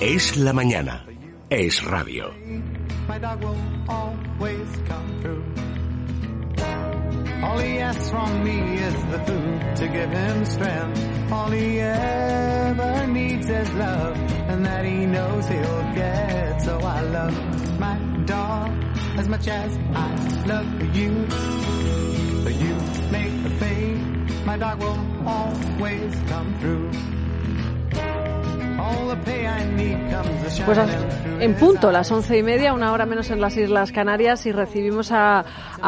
Es la mañana. Es radio. All he asks from me is the food to give him strength. All he ever needs is love, and that he knows he'll get. So I love my dog as much as I love you. But you make the fade, my dog will always come through. Pues en punto, las once y media, una hora menos en las Islas Canarias, y recibimos a,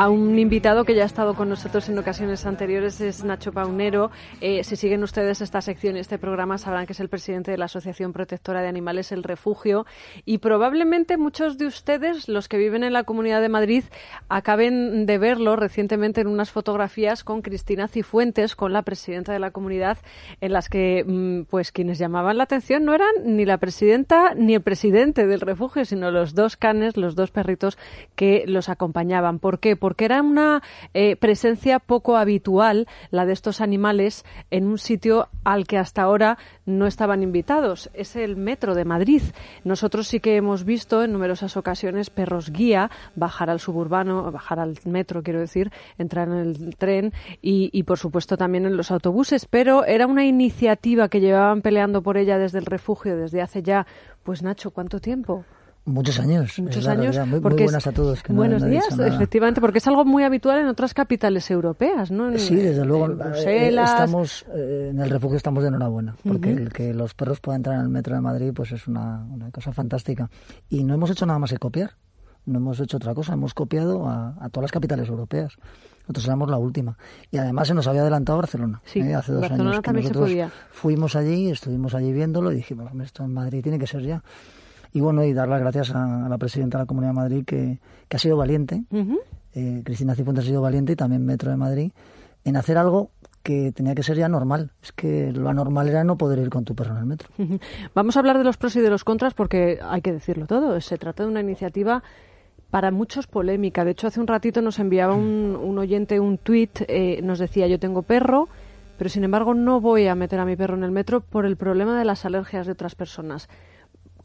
un invitado que ya ha estado con nosotros en ocasiones anteriores, es Nacho Paunero. Eh, si siguen ustedes esta sección y este programa, sabrán que es el presidente de la Asociación Protectora de Animales El Refugio. Y probablemente muchos de ustedes, los que viven en la Comunidad de Madrid, acaben de verlo recientemente en unas fotografías con Cristina Cifuentes, con la presidenta de la comunidad, en las que, mm, pues, quienes llamaban la atención no eran ni la presidenta ni el presidente del refugio, sino los dos canes, los dos perritos que los acompañaban. ¿Por qué? Porque era una eh, presencia poco habitual la de estos animales en un sitio al que hasta ahora no estaban invitados. Es el metro de Madrid. Nosotros sí que hemos visto en numerosas ocasiones perros guía bajar al suburbano, bajar al metro, quiero decir, entrar en el tren y, y por supuesto también en los autobuses, pero era una iniciativa que llevaban peleando por ella desde el refugio desde hace ya, pues Nacho, ¿cuánto tiempo? Muchos años. Muchos años. Muy, buenas a todos. buenos días, efectivamente, porque es algo muy habitual en otras capitales europeas, ¿no? sí, desde luego. Eh, estamos, eh, en el refugio estamos de enhorabuena, porque el que los perros puedan entrar en el metro de Madrid pues es una, una cosa fantástica. Y no hemos hecho nada más que copiar no hemos hecho otra cosa, hemos copiado a, todas las capitales europeas. Nosotros éramos la última. Y además se nos había adelantado Barcelona, sí, ¿eh? hace dos años. Que nosotros fuimos allí, estuvimos allí viéndolo y dijimos, esto en Madrid tiene que ser ya. Y bueno, y dar las gracias a, la presidenta de la Comunidad de Madrid que, ha sido valiente. Eh, Cristina Cifuentes ha sido valiente y también Metro de Madrid en hacer algo que tenía que ser ya normal. Es que lo anormal era no poder ir con tu perro en el metro. Vamos a hablar de los pros y de los contras porque hay que decirlo todo. Se trata de una iniciativa para muchos polémica. De hecho, hace un ratito nos enviaba un, oyente un tuit, eh, nos decía, yo tengo perro, pero sin embargo no voy a meter a mi perro en el metro por el problema de las alergias de otras personas.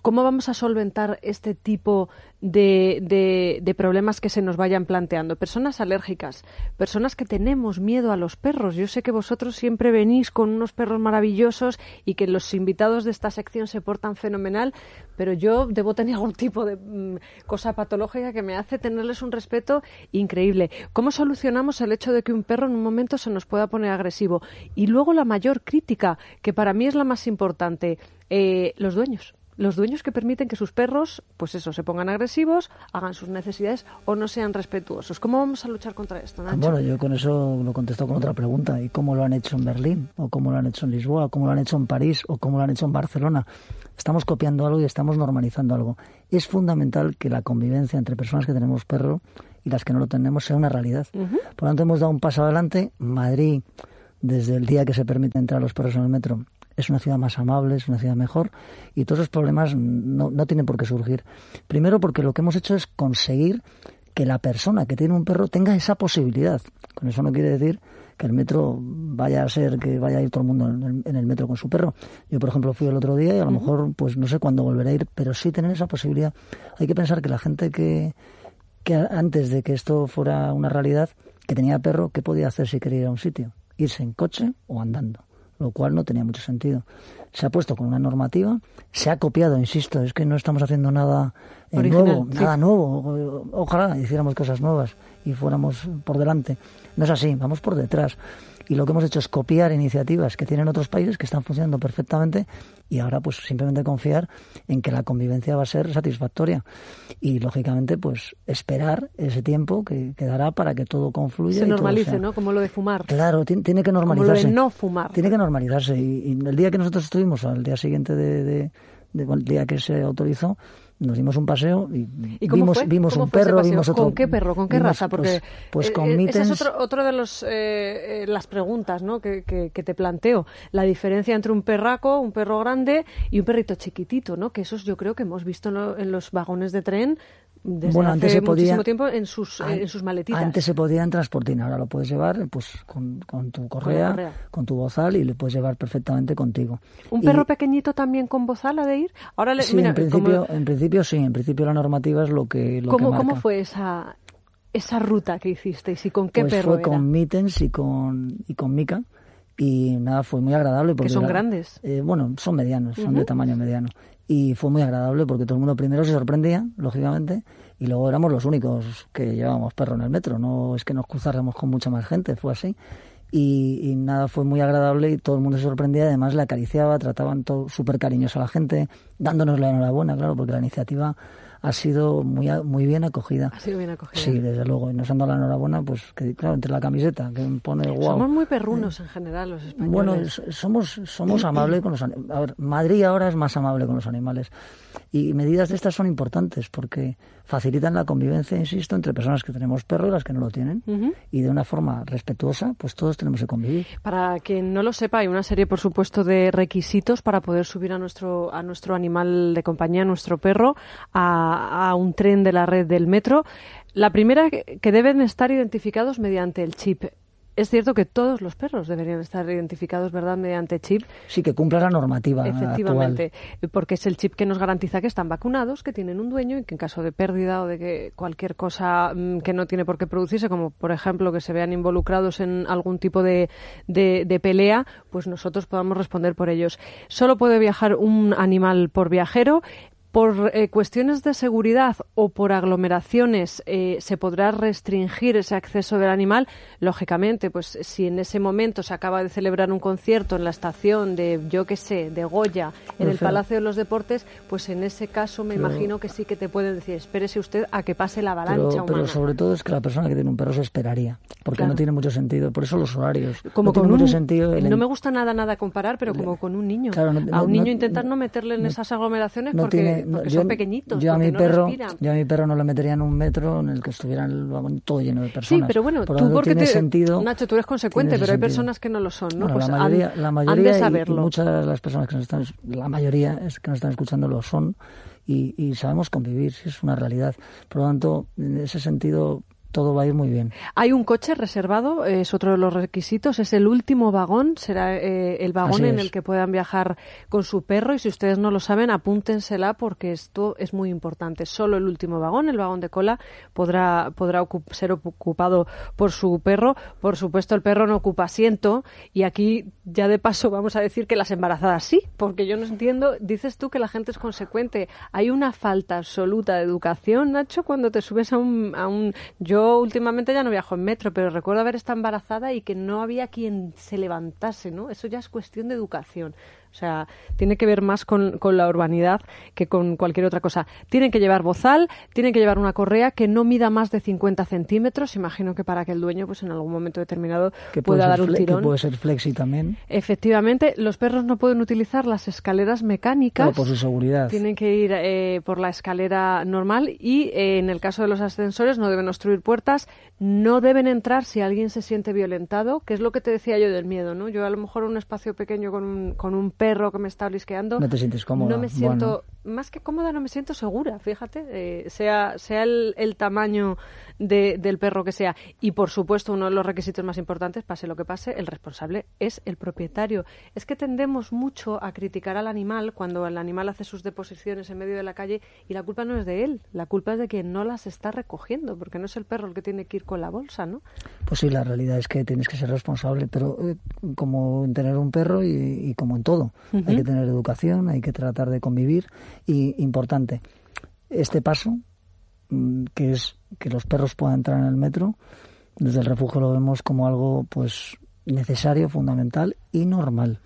¿Cómo vamos a solventar este tipo de, problemas que se nos vayan planteando? Personas alérgicas, personas que tenemos miedo a los perros. Yo sé que vosotros siempre venís con unos perros maravillosos y que los invitados de esta sección se portan fenomenal, pero yo debo tener algún tipo de mm, cosa patológica que me hace tenerles un respeto increíble. ¿Cómo solucionamos el hecho de que un perro en un momento se nos pueda poner agresivo? Y luego la mayor crítica, que para mí es la más importante, eh, los dueños los dueños que permiten que sus perros, pues eso, se pongan agresivos, hagan sus necesidades o no sean respetuosos. ¿Cómo vamos a luchar contra esto, Nacho? Bueno, yo con eso lo contesto con otra pregunta. ¿Y cómo lo han hecho en Berlín? ¿O cómo lo han hecho en Lisboa? ¿O cómo lo han hecho en París? ¿O cómo lo han hecho en Barcelona? Estamos copiando algo y estamos normalizando algo. Es fundamental que la convivencia entre personas que tenemos perro y las que no lo tenemos sea una realidad. Por lo tanto, hemos dado un paso adelante. Madrid, desde el día que se permite entrar a los perros en el metro, es una ciudad más amable, es una ciudad mejor y todos esos problemas no, no tienen por qué surgir. Primero porque lo que hemos hecho es conseguir que la persona que tiene un perro tenga esa posibilidad. Con eso no quiere decir que el metro vaya a ser que vaya a ir todo el mundo en el, metro con su perro. Yo, por ejemplo, fui el otro día y a lo mejor, pues no sé cuándo volveré a ir, pero sí tener esa posibilidad. Hay que pensar que la gente que, que antes de que esto fuera una realidad, que tenía perro, ¿qué podía hacer si quería ir a un sitio? Irse en coche o andando lo cual no tenía mucho sentido. Se ha puesto con una normativa, se ha copiado, insisto, es que no estamos haciendo nada eh, nuevo, nada nuevo. Ojalá hiciéramos cosas nuevas y fuéramos por delante. No es así, vamos por detrás y lo que hemos hecho es copiar iniciativas que tienen otros países que están funcionando perfectamente y ahora pues simplemente confiar en que la convivencia va a ser satisfactoria y lógicamente pues esperar ese tiempo que, quedará para que todo confluya. Se normalice, ¿no? Como lo de fumar. Claro, tiene, que normalizarse. Como lo de no fumar. Tiene que normalizarse y, el día que nosotros estuvimos, al día siguiente de, de, del día que se autorizó, nos dimos un paseo y, vimos, vimos un perro, vimos otro. ¿Con qué perro? ¿Con qué raza? Porque pues, pues con eh, Esa es otro, otro de los, eh, eh, las preguntas ¿no? que, que, te planteo. La diferencia entre un perraco, un perro grande y un perrito chiquitito, ¿no? Que esos yo creo que hemos visto en los vagones de tren desde bueno, antes se podía, muchísimo tiempo en sus, en sus maletitas. Antes se podía en transportín, ahora lo puedes llevar pues con, con tu correa, con, tu bozal y lo puedes llevar perfectamente contigo. ¿Un perro pequeñito también con bozal ha de ir? Ahora sí, en, principio, en principio sí, en principio la normativa es lo que lo ¿Cómo, que ¿Cómo fue esa, esa ruta que hicisteis y con qué pues perro fue con Mittens y con, y con Mika y nada, fue muy agradable. Porque que son grandes. Eh, bueno, son medianos, son de tamaño mediano. Y fue muy agradable porque todo el mundo primero se sorprendía, lógicamente, y luego éramos los únicos que llevábamos perro en el metro. No es que nos cruzáramos con mucha más gente, fue así. Y, nada, fue muy agradable y todo el mundo se sorprendía. Además, le acariciaba, trataban súper cariñosos a la gente, dándonos la enhorabuena, claro, porque la iniciativa ha sido muy, muy bien acogida. Ha sido bien acogida. Sí, desde luego. Y nos han dado la enhorabuena, pues, que, claro, entre la camiseta, que pone guau. Somos muy perrunos en general los españoles. Bueno, somos, somos amables con los animales. A ver, Madrid ahora es más amable con los animales. Y medidas de estas son importantes porque facilitan la convivencia, insisto, entre personas que tenemos perros y las que no lo tienen. Y de una forma respetuosa, pues todos tenemos que convivir. Para quien no lo sepa, hay una serie, por supuesto, de requisitos para poder subir a nuestro, a nuestro animal de compañía, a nuestro perro, a, a un tren de la red del metro. La primera, que deben estar identificados mediante el chip es cierto que todos los perros deberían estar identificados, ¿verdad?, mediante chip. Sí, que cumpla la normativa. Efectivamente, porque es el chip que nos garantiza que están vacunados, que tienen un dueño y que en caso de pérdida o de que cualquier cosa mm, que no tiene por qué producirse, como por ejemplo que se vean involucrados en algún tipo de, de pelea, pues nosotros podamos responder por ellos. Solo puede viajar un animal por viajero por eh, cuestiones de seguridad o por aglomeraciones eh, se podrá restringir ese acceso del animal, lógicamente, pues si en ese momento se acaba de celebrar un concierto en la estación de, yo qué sé, de Goya, en el Palacio de los Deportes, pues en ese caso me imagino que sí que te pueden decir, espérese usted a que pase la avalancha pero, pero sobre todo es que la persona que tiene un perro se esperaría, porque no tiene mucho sentido. Por eso los horarios. Como no con mucho sentido. No me gusta nada, nada comparar, pero como con un niño. a un niño intentar no meterle en esas aglomeraciones porque porque yo, son pequeñitos. Yo a mi perro, yo a mi perro no le metería en un metro en el que estuviera el vagón todo lleno de personas. Sí, pero bueno, tú porque te, sentido, Nacho, tú eres consecuente, pero hay personas que no lo son, ¿no? pues la mayoría, la mayoría de saberlo. Y, muchas de las personas que nos están, la mayoría es que nos están escuchando lo son y, y sabemos convivir, es una realidad. Por lo tanto, en ese sentido todo va a ir muy bien. Hay un coche reservado, es otro de los requisitos, es el último vagón, será eh, el vagón en el que puedan viajar con su perro y si ustedes no lo saben, apúntensela porque esto es muy importante. Solo el último vagón, el vagón de cola, podrá, podrá ser ocupado por su perro. Por supuesto, el perro no ocupa asiento y aquí ya de paso vamos a decir que las embarazadas sí, porque yo no entiendo, dices tú que la gente es consecuente. Hay una falta absoluta de educación, Nacho, cuando te subes a un... A un yo últimamente ya no viajo en metro, pero recuerdo haber estado embarazada y que no había quien se levantase, ¿no? Eso ya es cuestión de educación. O sea, tiene que ver más con, la urbanidad que con cualquier otra cosa. Tienen que llevar bozal, tienen que llevar una correa que no mida más de 50 centímetros. Imagino que para que el dueño, pues en algún momento determinado, pueda dar un tirón. Que puede ser flexi también. Efectivamente, los perros no pueden utilizar las escaleras mecánicas. por su seguridad. Tienen que ir eh, por la escalera normal y eh, en el caso de los ascensores no deben obstruir puertas, no deben entrar si alguien se siente violentado, que es lo que te decía yo del miedo, ¿no? Yo a lo mejor un espacio pequeño con un, con un perro que me está blisqueando. No te sientes cómoda. No me siento, más que cómoda, no me siento segura, fíjate, eh, sea, sea el, el tamaño del perro que sea. Y por supuesto, uno de los requisitos más importantes, pase lo que pase, el responsable es el propietario. Es que tendemos mucho a criticar al animal cuando el animal hace sus deposiciones en medio de la calle y la culpa no es de él, la culpa es de quien no las está recogiendo, porque no es el perro el que tiene que ir con la bolsa, ¿no? Pues sí, la realidad es que tienes que ser responsable, pero eh, como en tener un perro y, como en todo, hay que tener educación, hay que tratar de convivir y importante, este paso Mm, que es que los perros puedan entrar en el metro, desde el refugio lo vemos como algo pues necesario, fundamental y normal.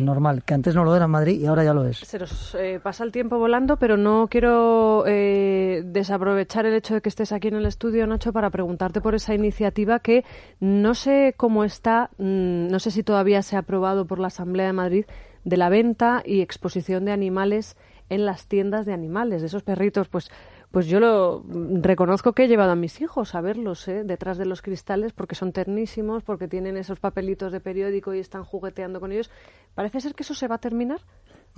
normal, que antes no lo era en Madrid y ahora ya lo es. Se nos eh, pasa el tiempo volando, pero no quiero eh, desaprovechar el hecho de que estés aquí en el estudio, Nacho, para preguntarte por esa iniciativa que no sé cómo está, mm, no sé si todavía se ha aprobado por la Asamblea de Madrid, de la venta y exposición de animales en las tiendas de animales, de esos perritos, pues pues yo lo reconozco que he llevado a mis hijos a verlos ¿eh? detrás de los cristales porque son ternísimos, porque tienen esos papelitos de periódico y están jugueteando con ellos. ¿Parece ser que eso se va a terminar?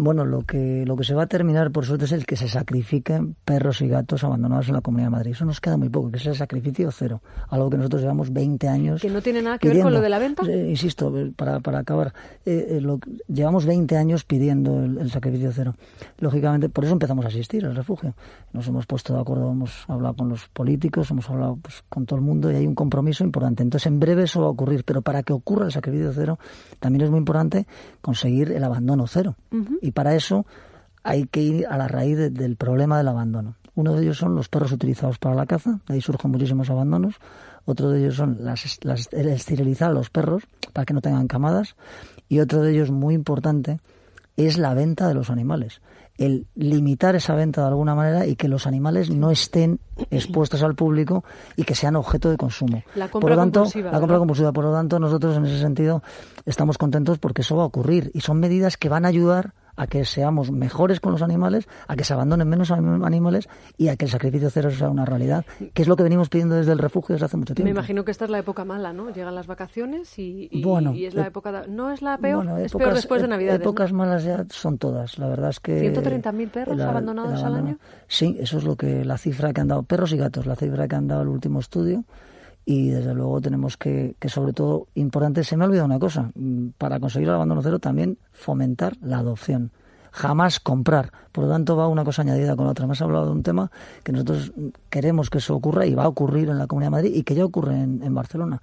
Bueno, lo que, lo que se va a terminar, por suerte, es el que se sacrifiquen perros y gatos abandonados en la Comunidad de Madrid. Eso nos queda muy poco, que es el sacrificio cero. Algo que nosotros llevamos 20 años. Que no tiene nada que ver con lo de la venta. Eh, insisto, eh, para, para acabar, eh, lo, llevamos 20 años pidiendo el, sacrificio cero. Lógicamente, por eso empezamos a asistir al refugio. Nos hemos puesto de acuerdo, hemos hablado con los políticos, hemos hablado pues, con todo el mundo y hay un compromiso importante. Entonces, en breve eso va a ocurrir, pero para que ocurra el sacrificio cero, también es muy importante conseguir el abandono cero. Y para eso hay que ir a la raíz del problema del abandono. Uno de ellos son los perros utilizados para la caza, de ahí surgen muchísimos abandonos. Otro de ellos son las, el esterilizar a los perros para que no tengan camadas. Y otro de ellos, muy importante, es la venta de los animales. El limitar esa venta de alguna manera y que los animales no estén expuestos al público y que sean objeto de consumo. La compra por lo tanto, compulsiva, la compra compulsiva. Por lo tanto, nosotros en ese sentido estamos contentos porque eso va a ocurrir y son medidas que van a ayudar a que seamos mejores con los animales, a que se abandonen menos animales y a que el sacrificio cero sea una realidad, que es lo que venimos pidiendo desde el refugio desde hace mucho tiempo. Me imagino que esta es la época mala, ¿no? Llegan las vacaciones y, y, es la época... ¿No es la peor? es peor después de Navidad. Épocas malas ya son todas, la verdad es que... ¿130.000 perros abandonados al año? Sí, eso es lo que la cifra que han dado, perros y gatos, la cifra que han dado el último estudio y desde luego tenemos que, que sobre todo, importante, se me ha olvidado una cosa, mm, para conseguir el abandono cero también fomentar la adopción jamás comprar. Por lo tanto, va una cosa añadida con la otra. Me hablado de un tema que nosotros queremos que eso ocurra y va a ocurrir en la Comunidad de Madrid y que ya ocurre en, Barcelona.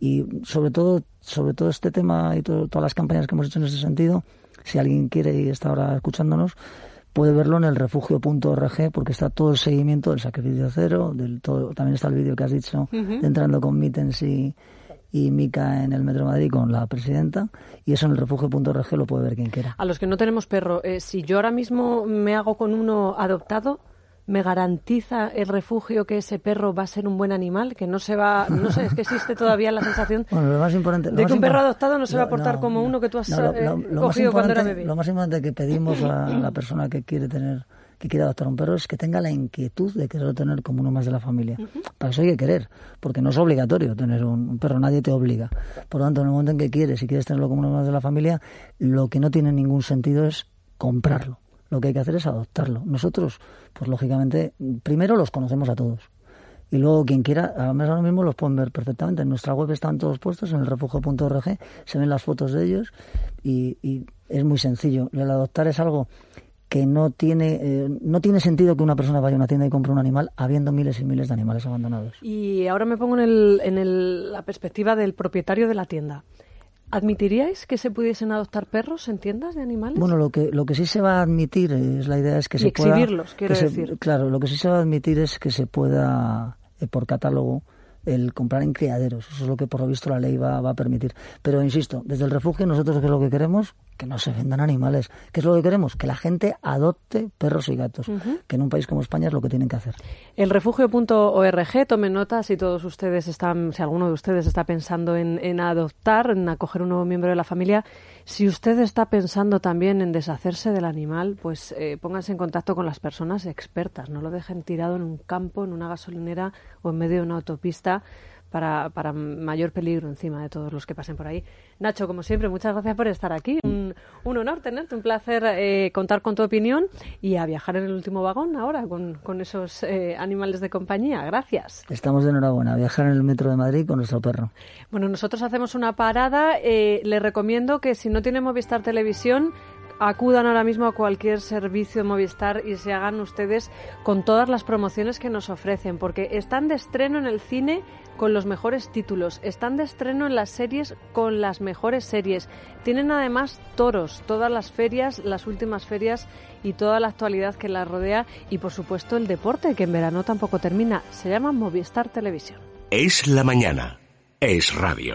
Y sobre todo, sobre todo este tema y todas las campañas que hemos hecho en ese sentido, si alguien quiere y está ahora escuchándonos, puede verlo en el refugio.org porque está todo el seguimiento del sacrificio cero, del todo, también está el vídeo que has dicho, entrando con Mittens y, y Mica en el Metro de Madrid con la presidenta y eso en el refugio.org lo puede ver quien quiera. A los que no tenemos perro, eh, si yo ahora mismo me hago con uno adoptado, ¿me garantiza el refugio que ese perro va a ser un buen animal? Que no se va, no sé, es que existe todavía la sensación de que un perro adoptado no se va a portar como uno que tú has eh, cogido cuando era bebé. Lo más importante que pedimos a la persona que quiere tener que quiera adoptar un perro es que tenga la inquietud de quererlo tener como uno más de la familia. Para eso hay que querer, porque no es obligatorio tener un, perro, nadie te obliga. Por lo tanto, en el momento en que quieres y quieres tenerlo como uno más de la familia, lo que no tiene ningún sentido es comprarlo. Lo que hay que hacer es adoptarlo. Nosotros, pues lógicamente, primero los conocemos a todos. Y luego quien quiera, ahora mismo los pueden ver perfectamente. En nuestra web están todos puestos, en el refugio.org, se ven las fotos de ellos y, y es muy sencillo. El adoptar es algo que no tiene, eh, no tiene sentido que una persona vaya a una tienda y compre un animal habiendo miles y miles de animales abandonados. Y ahora me pongo en, el, en el, la perspectiva del propietario de la tienda. ¿Admitiríais que se pudiesen adoptar perros en tiendas de animales? Bueno, lo que, lo que sí se va a admitir, es la idea es que se exhibirlos, quiero decir. claro, lo que sí se va a admitir es que se pueda, eh, por catálogo, el comprar en criaderos. Eso es lo que por lo visto la ley va, va a permitir. Pero insisto, desde el refugio nosotros qué es lo que queremos, que no se vendan animales. ¿Qué es lo que queremos? Que la gente adopte perros y gatos, que en un país como España es lo que tienen que hacer. El refugio.org, tomen nota si todos ustedes están, si alguno de ustedes está pensando en, en adoptar, en acoger un nuevo miembro de la familia, si usted está pensando también en deshacerse del animal, pues eh, pónganse en contacto con las personas expertas, no lo dejen tirado en un campo, en una gasolinera o en medio de una autopista para, para mayor peligro encima de todos los que pasen por ahí. Nacho, como siempre, muchas gracias por estar aquí. Un, honor tenerte, un placer eh, contar con tu opinión y a viajar en el último vagón ahora con, con esos eh, animales de compañía. Gracias. Estamos de enhorabuena, a viajar en el metro de Madrid con nuestro perro. Bueno, nosotros hacemos una parada. Eh, le recomiendo que si no tiene Movistar Televisión, acudan ahora mismo a cualquier servicio de Movistar y se hagan ustedes con todas las promociones que nos ofrecen, porque están de estreno en el cine con los mejores títulos, están de estreno en las series con las mejores series, tienen además toros, todas las ferias, las últimas ferias y toda la actualidad que las rodea y por supuesto el deporte que en verano tampoco termina, se llama Movistar Televisión. Es la mañana, es radio.